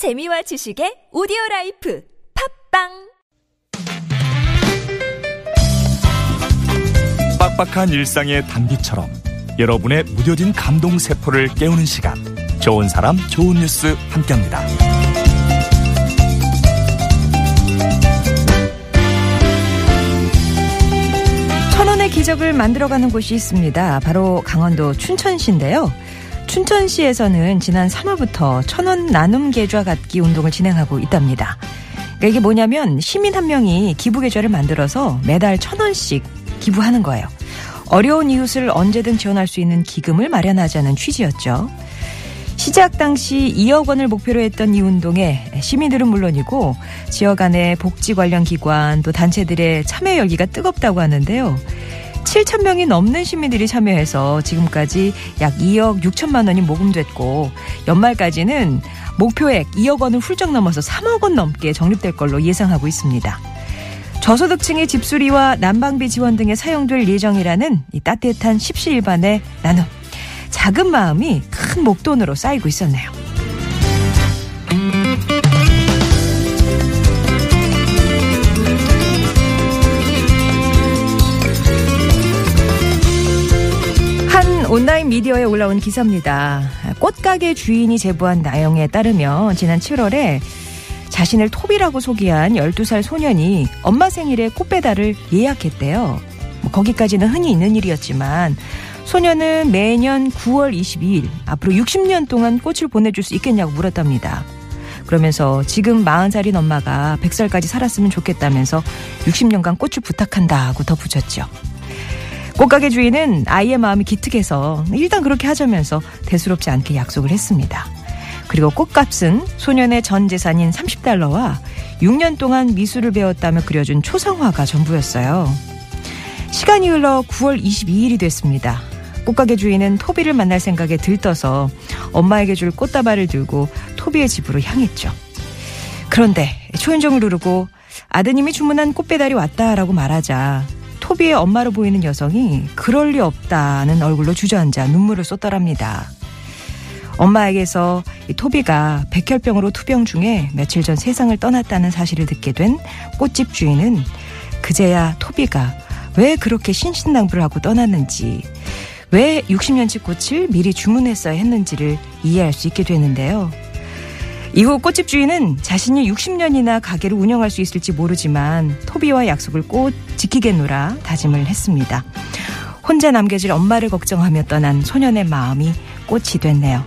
재미와 지식의 오디오 라이프 팟빵 빡빡한 일상의 단비처럼 여러분의 무뎌진 감동 세포를 깨우는 시간 좋은 사람 좋은 뉴스 함께합니다. 천원의 기적을 만들어가는 곳이 있습니다. 바로 강원도 춘천시인데요. 춘천시에서는 지난 3월부터 천원 나눔 계좌 갖기 운동을 진행하고 있답니다. 그러니까 이게 뭐냐면 시민 한 명이 기부 계좌를 만들어서 매달 천 원씩 기부하는 거예요. 어려운 이웃을 언제든 지원할 수 있는 기금을 마련하자는 취지였죠. 시작 당시 2억 원을 목표로 했던 이 운동에 시민들은 물론이고 지역 안의 복지 관련 기관 또 단체들의 참여 열기가 뜨겁다고 하는데요. 7천 명이 넘는 시민들이 참여해서 지금까지 약 2억 6천만 원이 모금됐고 연말까지는 목표액 2억 원을 훌쩍 넘어서 3억 원 넘게 적립될 걸로 예상하고 있습니다. 저소득층의 집수리와 난방비 지원 등에 사용될 예정이라는 이 따뜻한 십시일반의 나눔. 작은 마음이 큰 목돈으로 쌓이고 있었네요. 미디어에 올라온 기사입니다. 꽃가게 주인이 제보한 내용에 따르면 지난 7월에 자신을 톱이라고 소개한 12살 소년이 엄마 생일에 꽃 배달을 예약했대요. 뭐 거기까지는 흔히 있는 일이었지만 소년은 매년 9월 22일 앞으로 60년 동안 꽃을 보내줄 수 있겠냐고 물었답니다. 그러면서 지금 40살인 엄마가 100살까지 살았으면 좋겠다면서 60년간 꽃을 부탁한다고 덧붙였죠. 꽃가게 주인은 아이의 마음이 기특해서 일단 그렇게 하자면서 대수롭지 않게 약속을 했습니다. 그리고 꽃값은 소년의 전 재산인 30달러와 6년 동안 미술을 배웠다며 그려준 초상화가 전부였어요. 시간이 흘러 9월 22일이 됐습니다. 꽃가게 주인은 토비를 만날 생각에 들떠서 엄마에게 줄 꽃다발을 들고 토비의 집으로 향했죠. 그런데 초인종을 누르고 아드님이 주문한 꽃배달이 왔다라고 말하자 토비의 엄마로 보이는 여성이 그럴 리 없다는 얼굴로 주저앉아 눈물을 쏟더랍니다. 엄마에게서 토비가 백혈병으로 투병 중에 며칠 전 세상을 떠났다는 사실을 듣게 된 꽃집 주인은 그제야 토비가 왜 그렇게 신신당부를 하고 떠났는지 왜 60년치 꽃을 미리 주문했어야 했는지를 이해할 수 있게 되는데요. 이후 꽃집 주인은 자신이 60년이나 가게를 운영할 수 있을지 모르지만 토비와 약속을 꼭 지키겠노라 다짐을 했습니다. 혼자 남겨질 엄마를 걱정하며 떠난 소년의 마음이 꽃이 됐네요.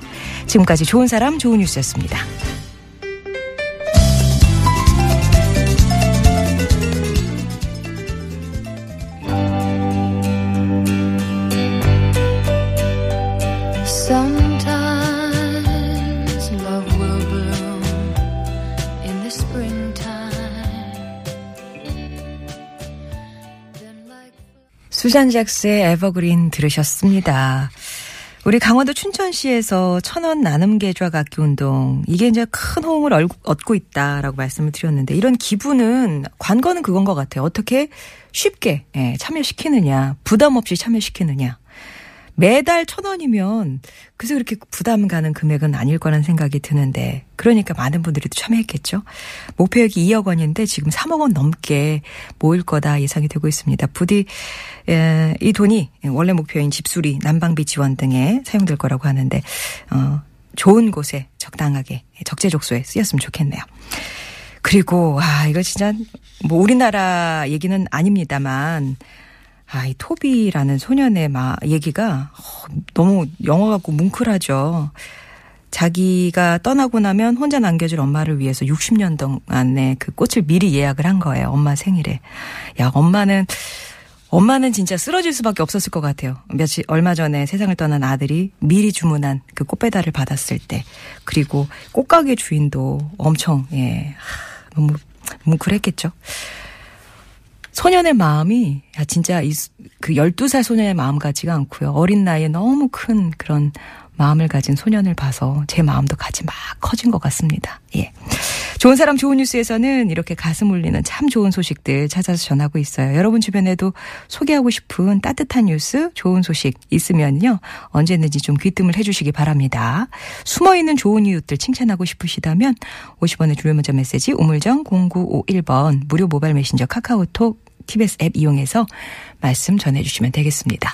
지금까지 좋은 사람 좋은 뉴스였습니다. 수잔 잭스의 에버그린 들으셨습니다. 우리 강원도 춘천시에서 천원 나눔 계좌 갖기 운동 이게 이제 큰 호응을 얼- 얻고 있다라고 말씀을 드렸는데 이런 기부는 관건은 그건 것 같아요. 어떻게 쉽게 예, 참여시키느냐, 부담 없이 참여시키느냐. 매달 천 원이면 그래서 그렇게 부담 가는 금액은 아닐 거라는 생각이 드는데 그러니까 많은 분들이 또 참여했겠죠. 목표액이 2억 원인데 지금 3억 원 넘게 모일 거다 예상이 되고 있습니다. 부디 에, 이 돈이 원래 목표인 집수리, 난방비 지원 등에 사용될 거라고 하는데 어, 좋은 곳에 적당하게 적재적소에 쓰였으면 좋겠네요. 그리고 아 이거 진짜 뭐 우리나라 얘기는 아닙니다만 아, 이 토비라는 소년의 마, 얘기가 어, 너무 영화 같고 뭉클하죠. 자기가 떠나고 나면 혼자 남겨줄 엄마를 위해서 60년 동안의 그 꽃을 미리 예약을 한 거예요. 엄마 생일에. 야, 엄마는, 엄마는 진짜 쓰러질 수밖에 없었을 것 같아요. 며칠, 얼마 전에 세상을 떠난 아들이 미리 주문한 그 꽃배달을 받았을 때. 그리고 꽃가게 주인도 엄청, 예, 하, 너무 뭉클했겠죠. 소년의 마음이 야 진짜 이그 12살 소년의 마음 같지가 않고요. 어린 나이에 너무 큰 그런 마음을 가진 소년을 봐서 제 마음도 같이 막 커진 것 같습니다. 예. 좋은 사람 좋은 뉴스에서는 이렇게 가슴 울리는 참 좋은 소식들 찾아서 전하고 있어요. 여러분 주변에도 소개하고 싶은 따뜻한 뉴스, 좋은 소식 있으면요. 언제든지 좀 귀뜸을 해주시기 바랍니다. 숨어있는 좋은 이웃들 칭찬하고 싶으시다면 50원의 주요 문자 메시지 우물정 0951번 무료 모바일 메신저 카카오톡 TBS 앱 이용해서 말씀 전해주시면 되겠습니다.